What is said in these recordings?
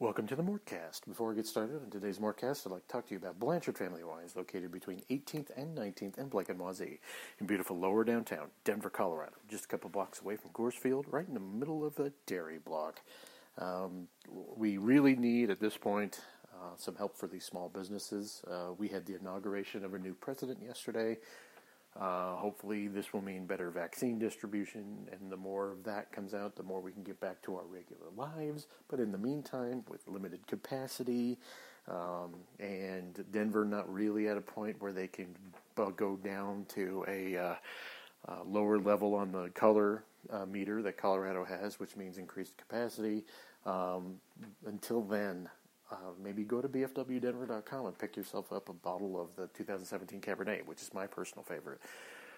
Welcome to the Mortcast. Before we get started on today's Mortcast, I'd like to talk to you about Blanchard Family Wines, located between 18th and 19th and Blake and Wazee, in beautiful lower downtown Denver, Colorado, just a couple blocks away from Coors Field, right in the middle of the dairy block. Um, we really need, at this point, uh, some help for these small businesses. Uh, we had the inauguration of a new president yesterday. Uh, hopefully, this will mean better vaccine distribution, and the more of that comes out, the more we can get back to our regular lives. But in the meantime, with limited capacity, um, and Denver not really at a point where they can go down to a uh, uh, lower level on the color uh, meter that Colorado has, which means increased capacity. Um, until then, uh, maybe go to bfwdenver.com and pick yourself up a bottle of the 2017 Cabernet, which is my personal favorite.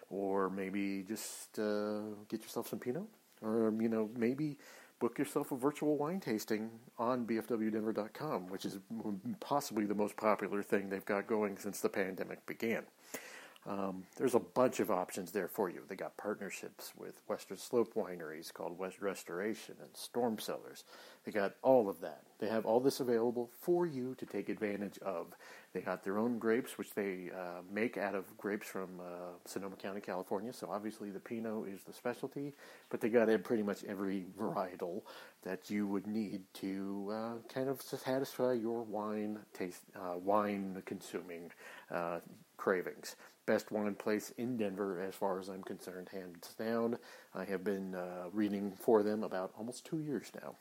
Or maybe just uh, get yourself some Pinot. Or, you know, maybe book yourself a virtual wine tasting on bfwdenver.com, which is possibly the most popular thing they've got going since the pandemic began. Um, there's a bunch of options there for you. They got partnerships with Western Slope wineries called West Restoration and Storm Cellars. They got all of that. They have all this available for you to take advantage of. They got their own grapes, which they uh, make out of grapes from uh, Sonoma County, California. So obviously the Pinot is the specialty, but they got in pretty much every varietal that you would need to uh, kind of satisfy your wine taste, uh, wine consuming uh, cravings best wine place in Denver, as far as I'm concerned, hands down. I have been uh, reading for them about almost two years now,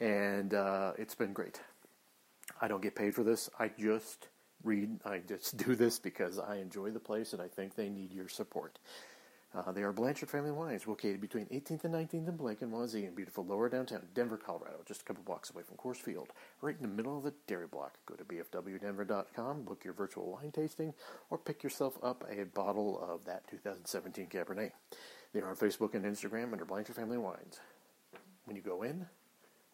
and uh, it's been great. I don't get paid for this. I just read. I just do this because I enjoy the place, and I think they need your support. Uh, they are Blanchard Family Wines, located between 18th and 19th and Blake and Wazee in beautiful lower downtown Denver, Colorado, just a couple blocks away from Coors Field, right in the middle of the dairy block. Go to bfwdenver.com, book your virtual wine tasting, or pick yourself up a bottle of that 2017 Cabernet. They are on Facebook and Instagram under Blanchard Family Wines. When you go in,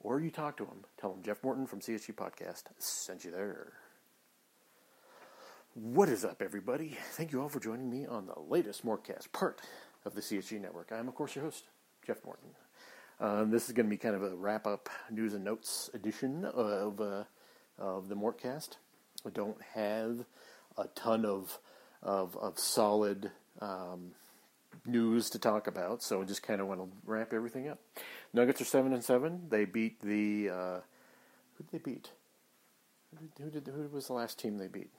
or you talk to them, tell them Jeff Morton from CSG Podcast sent you there. What is up, everybody? Thank you all for joining me on the latest Mortcast, part of the CSG Network. I am, of course, your host, Jeff Morton. Um, this is going to be kind of a wrap up news and notes edition of, uh, of the Mortcast. I don't have a ton of, of, of solid um, news to talk about, so I just kind of want to wrap everything up. Nuggets are 7 and 7. They beat the. Uh, who did they beat? Who, did, who, did, who was the last team they beat?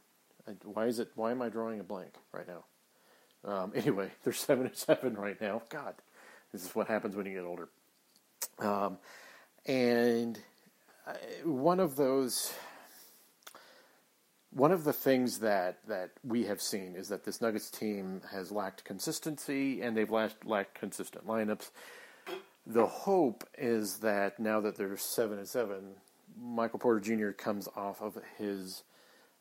Why is it? Why am I drawing a blank right now? Um, anyway, they're seven and seven right now. God, this is what happens when you get older. Um, and one of those, one of the things that that we have seen is that this Nuggets team has lacked consistency, and they've lacked, lacked consistent lineups. The hope is that now that they're seven and seven, Michael Porter Jr. comes off of his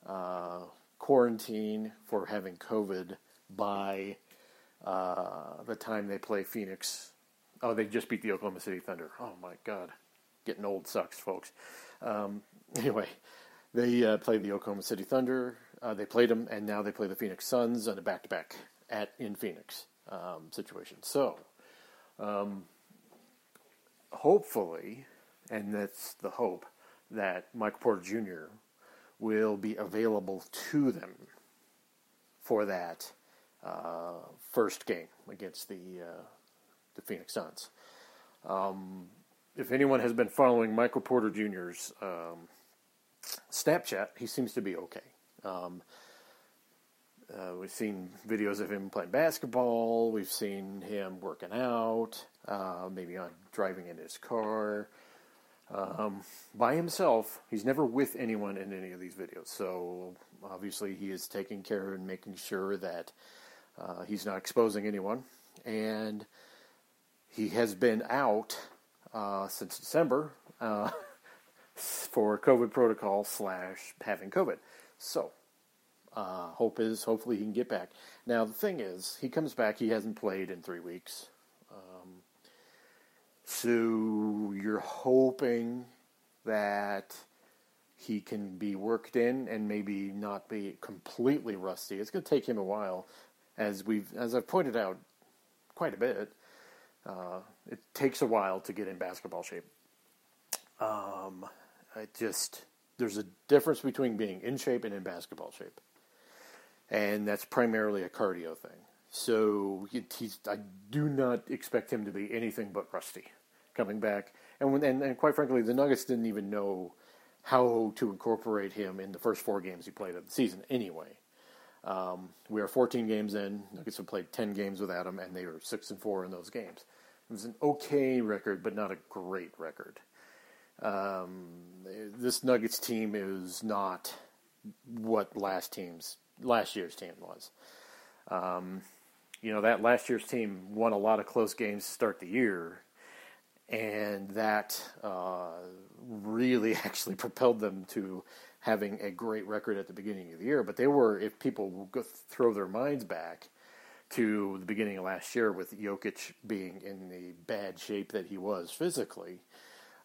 uh, quarantine for having COVID by uh, the time they play Phoenix. Oh, they just beat the Oklahoma City Thunder. Oh my God, getting old sucks, folks. Um, anyway, they uh, played the Oklahoma City Thunder. Uh, they played them, and now they play the Phoenix Suns on a back-to-back at in Phoenix um, situation. So, um, hopefully, and that's the hope that Michael Porter Jr will be available to them for that uh, first game against the uh, the Phoenix Suns. Um, if anyone has been following Michael Porter Jr.'s um, Snapchat, he seems to be okay. Um, uh, we've seen videos of him playing basketball. We've seen him working out, uh, maybe on driving in his car um, by himself. He's never with anyone in any of these videos. So obviously, he is taking care and making sure that uh, he's not exposing anyone. And he has been out uh, since December uh, for COVID protocol slash having COVID. So. Uh, hope is hopefully he can get back. Now the thing is, he comes back. He hasn't played in three weeks. So you're hoping that he can be worked in and maybe not be completely rusty. It's going to take him a while, as we've as I've pointed out quite a bit. Uh, it takes a while to get in basketball shape. Um, I just there's a difference between being in shape and in basketball shape, and that's primarily a cardio thing. So I do not expect him to be anything but rusty coming back. And, when, and and quite frankly, the Nuggets didn't even know how to incorporate him in the first four games he played of the season anyway. Um, we are 14 games in. Nuggets have played 10 games without him, and they were six and four in those games. It was an okay record, but not a great record. Um, this Nuggets team is not what last team's last year's team was. Um, you know that last year's team won a lot of close games to start the year, and that uh, really actually propelled them to having a great record at the beginning of the year. But they were, if people go throw their minds back to the beginning of last year, with Jokic being in the bad shape that he was physically,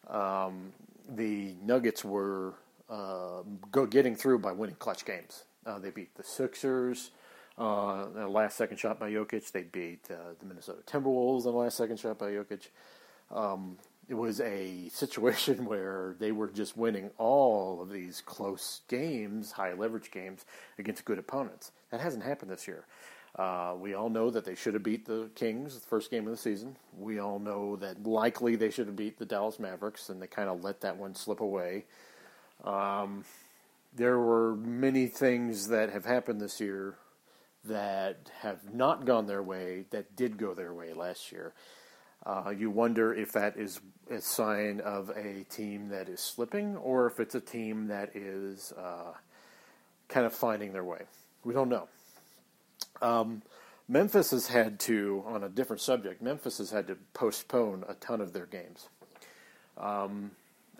um, the Nuggets were uh, go getting through by winning clutch games. Uh, they beat the Sixers. Uh, a last second shot by Jokic. They beat uh, the Minnesota Timberwolves on the last second shot by Jokic. Um, it was a situation where they were just winning all of these close games, high leverage games against good opponents. That hasn't happened this year. Uh, we all know that they should have beat the Kings the first game of the season. We all know that likely they should have beat the Dallas Mavericks, and they kind of let that one slip away. Um, there were many things that have happened this year that have not gone their way that did go their way last year. Uh, you wonder if that is a sign of a team that is slipping or if it's a team that is uh, kind of finding their way. We don't know. Um, Memphis has had to, on a different subject, Memphis has had to postpone a ton of their games. Um,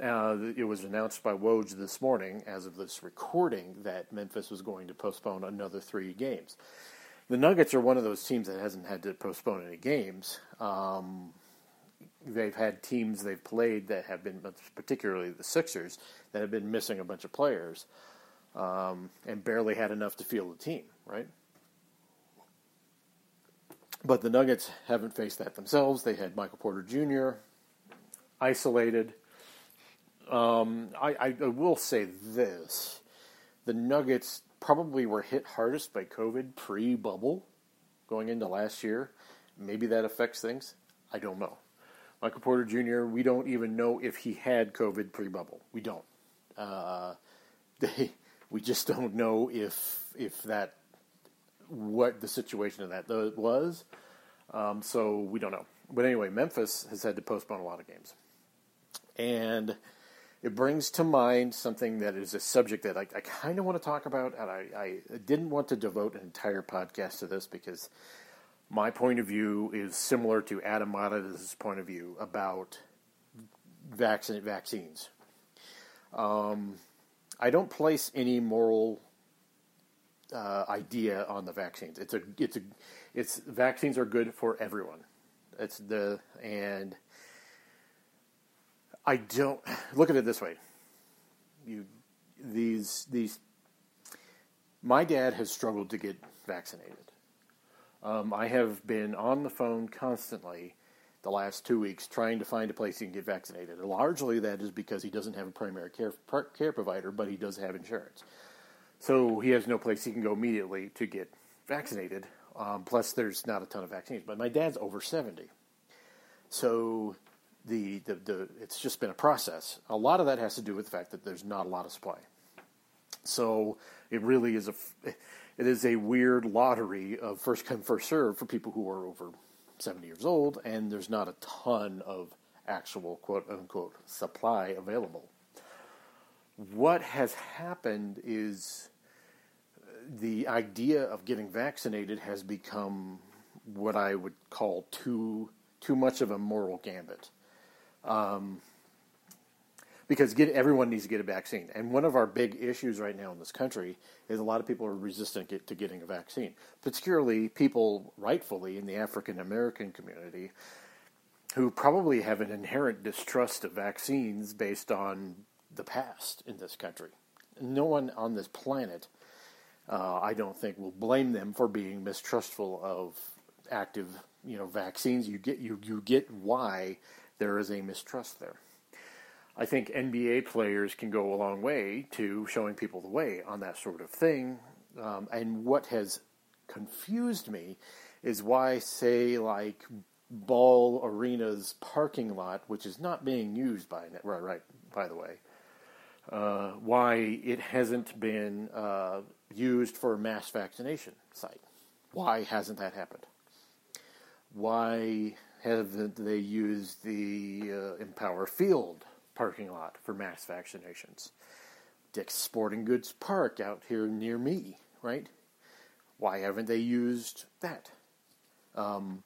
uh, it was announced by Woj this morning, as of this recording, that Memphis was going to postpone another three games. The Nuggets are one of those teams that hasn't had to postpone any games. Um, they've had teams they've played that have been, particularly the Sixers, that have been missing a bunch of players um, and barely had enough to field the team, right? But the Nuggets haven't faced that themselves. They had Michael Porter Jr. isolated um, I, I will say this: the Nuggets probably were hit hardest by COVID pre-bubble going into last year. Maybe that affects things. I don't know. Michael Porter Jr. We don't even know if he had COVID pre-bubble. We don't. Uh, they, we just don't know if if that what the situation of that was. Um, so we don't know. But anyway, Memphis has had to postpone a lot of games, and it brings to mind something that is a subject that I, I kind of want to talk about, and I, I, didn't want to devote an entire podcast to this because my point of view is similar to Adam Mares' point of view about vaccine, vaccines. Um, I don't place any moral uh, idea on the vaccines. It's a, it's a, it's vaccines are good for everyone. It's the and I don't look at it this way. You these these my dad has struggled to get vaccinated. Um, I have been on the phone constantly the last two weeks trying to find a place he can get vaccinated. And largely that is because he doesn't have a primary care care provider, but he does have insurance. So he has no place he can go immediately to get vaccinated. Um, plus, there's not a ton of vaccines. But my dad's over 70. So the, the, the it's just been a process. A lot of that has to do with the fact that there's not a lot of supply. So it really is a it is a weird lottery of first come first serve for people who are over 70 years old, and there's not a ton of actual quote unquote supply available. What has happened is uh, the idea of getting vaccinated has become what I would call too too much of a moral gambit. Um, because get, everyone needs to get a vaccine. And one of our big issues right now in this country is a lot of people are resistant to getting a vaccine, particularly people rightfully in the African American community who probably have an inherent distrust of vaccines based on the past in this country. No one on this planet, uh, I don't think, will blame them for being mistrustful of active, you know, vaccines. You get you you get why there is a mistrust there. I think NBA players can go a long way to showing people the way on that sort of thing. Um, and what has confused me is why, say, like Ball Arena's parking lot, which is not being used by right, right by the way, uh, why it hasn't been uh, used for a mass vaccination site. Why hasn't that happened? Why haven't they used the uh, Empower Field parking lot for mass vaccinations? Dick's Sporting Goods Park out here near me, right? Why haven't they used that? Um,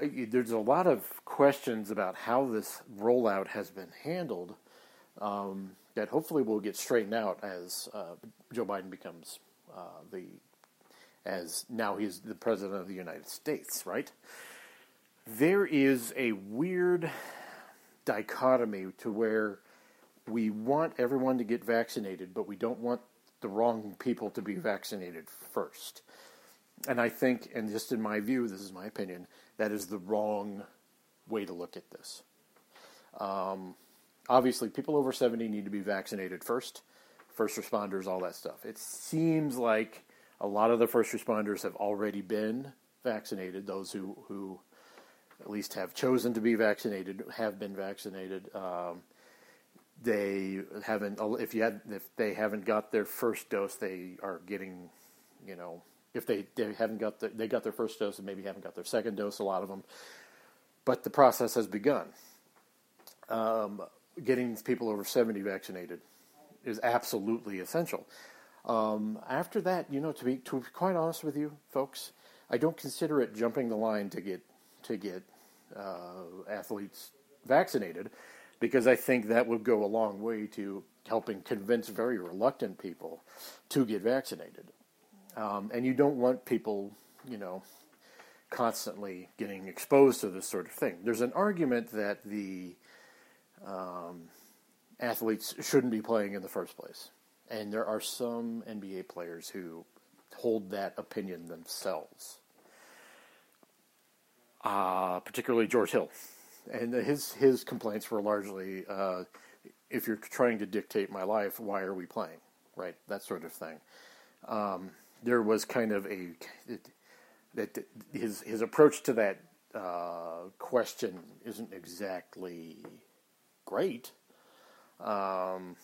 there's a lot of questions about how this rollout has been handled um, that hopefully will get straightened out as uh, Joe Biden becomes uh, the as now he's the president of the United States, right? There is a weird dichotomy to where we want everyone to get vaccinated, but we don't want the wrong people to be vaccinated first. And I think, and just in my view, this is my opinion, that is the wrong way to look at this. Um, obviously, people over 70 need to be vaccinated first, first responders, all that stuff. It seems like a lot of the first responders have already been vaccinated, those who, who at least have chosen to be vaccinated have been vaccinated. Um, they haven't if you had, if they haven't got their first dose, they are getting, you know, if they, they haven't got the, they got their first dose and maybe haven't got their second dose, a lot of them. But the process has begun. Um, getting people over 70 vaccinated is absolutely essential. Um, after that, you know, to be to be quite honest with you, folks, I don't consider it jumping the line to get to get uh, athletes vaccinated because I think that would go a long way to helping convince very reluctant people to get vaccinated. Um, and you don't want people, you know, constantly getting exposed to this sort of thing. There's an argument that the um, athletes shouldn't be playing in the first place. And there are some NBA players who hold that opinion themselves. Uh, particularly George Hill. And his, his complaints were largely uh, if you're trying to dictate my life, why are we playing? Right? That sort of thing. Um, there was kind of a that his his approach to that uh, question isn't exactly great. Um,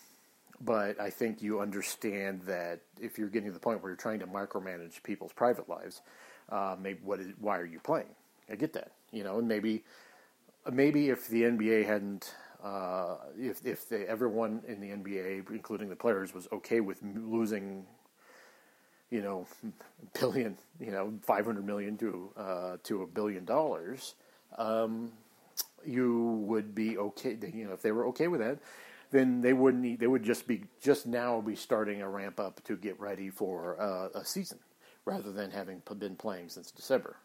but I think you understand that if you're getting to the point where you're trying to micromanage people's private lives, uh, maybe what is, why are you playing? I get that, you know, and maybe maybe if the NBA hadn't, uh, if if they, everyone in the NBA, including the players, was okay with losing you know, billion, you know, 500 million to, uh, to a billion dollars, um, you would be okay. You know, if they were okay with that, then they wouldn't. They would just be just now be starting a ramp up to get ready for uh, a season, rather than having been playing since December.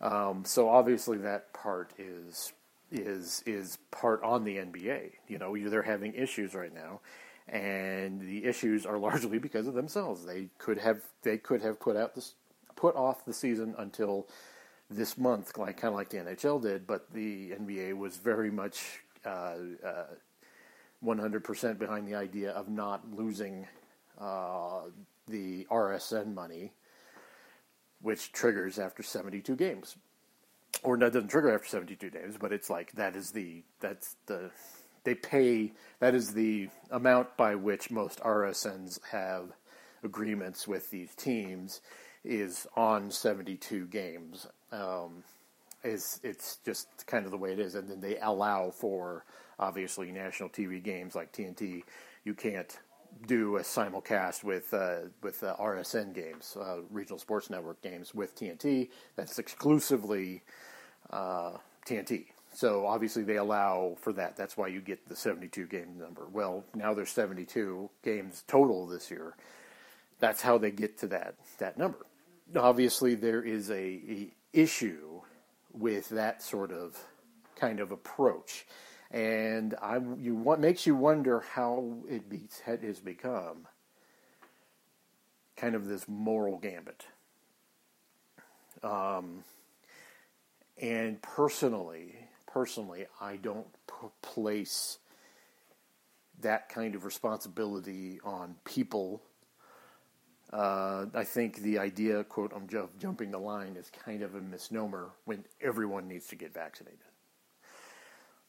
Um, so obviously that part is is is part on the NBA. You know, they're having issues right now, and the issues are largely because of themselves. They could have they could have put out this put off the season until this month, like kind of like the NHL did, but the NBA was very much uh, uh, 100% behind the idea of not losing uh, the RSN money, which triggers after 72 games, or that doesn't trigger after 72 games, but it's like that is the that's the they pay that is the amount by which most RSNs have agreements with these teams is on 72 games. Um, is it's just kind of the way it is, and then they allow for obviously national TV games like TNT. You can't do a simulcast with uh, with uh, RSN games, uh, regional sports network games with TNT. That's exclusively TNT. Uh, so obviously they allow for that. That's why you get the 72 game number. Well, now there's 72 games total this year. That's how they get to that that number. Obviously there is a, a issue with that sort of kind of approach. And I you what makes you wonder how it be, has become kind of this moral gambit. Um, and personally, personally, I don't place that kind of responsibility on people. Uh, I think the idea, quote, I'm ju- jumping the line, is kind of a misnomer when everyone needs to get vaccinated.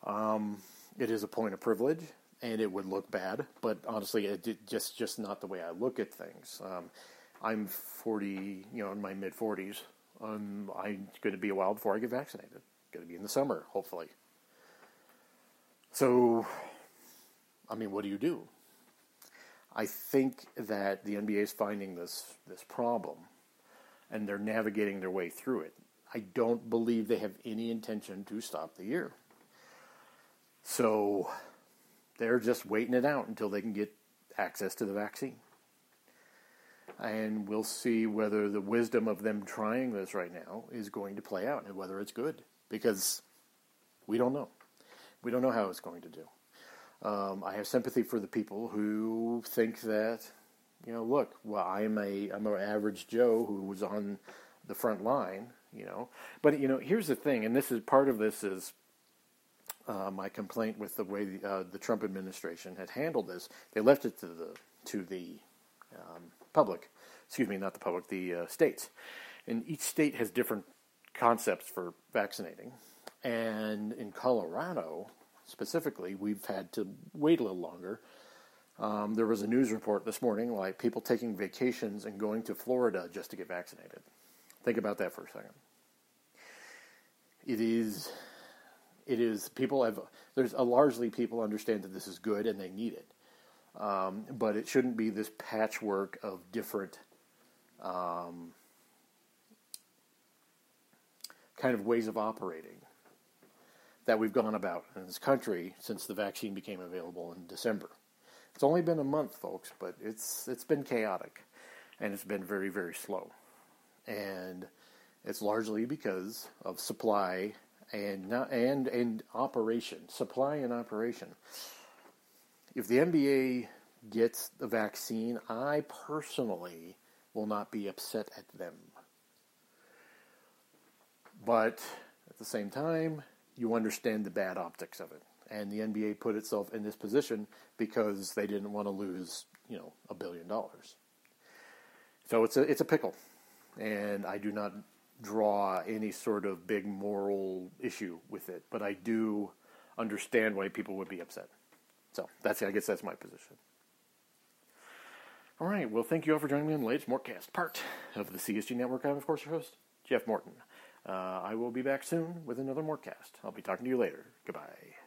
Um, it is a point of privilege, and it would look bad, but honestly, it, it just just not the way I look at things. Um, I'm 40, you know, in my mid 40s. Um, I'm going to be a while before I get vaccinated. Going to be in the summer, hopefully. So, I mean, what do you do? I think that the NBA is finding this this problem, and they're navigating their way through it. I don't believe they have any intention to stop the year. So, they're just waiting it out until they can get access to the vaccine. And we'll see whether the wisdom of them trying this right now is going to play out and whether it's good. Because we don't know. We don't know how it's going to do. Um, I have sympathy for the people who think that, you know, look, well, I'm a I'm an average Joe who was on the front line, you know. But you know, here's the thing, and this is part of this is uh, my complaint with the way the, uh, the, Trump administration had handled this. They left it to the to the um, public, excuse me, not the public, the uh, states, and each state has different concepts for vaccinating. And in Colorado, specifically, we've had to wait a little longer. Um, there was a news report this morning, like people taking vacations and going to Florida just to get vaccinated. Think about that for a second. It is, it is. People have. There's a largely people understand that this is good and they need it, um, but it shouldn't be this patchwork of different um, kind of ways of operating that we've gone about in this country since the vaccine became available in December. It's only been a month, folks, but it's it's been chaotic, and it's been very very slow, and it's largely because of supply and not, and and operation, supply and operation. If the NBA gets the vaccine, I personally will not be upset at them. But at the same time, you understand the bad optics of it. And the NBA put itself in this position because they didn't want to lose, you know, a billion dollars. So it's a it's a pickle, and I do not draw any sort of big moral issue with it, but I do understand why people would be upset. So that's I guess that's my position. All right. Well, thank you all for joining me on the latest Mortcast, part of the CSG Network. I'm of course your host, Jeff Morton. Uh, I will be back soon with another Mortcast. I'll be talking to you later. Goodbye.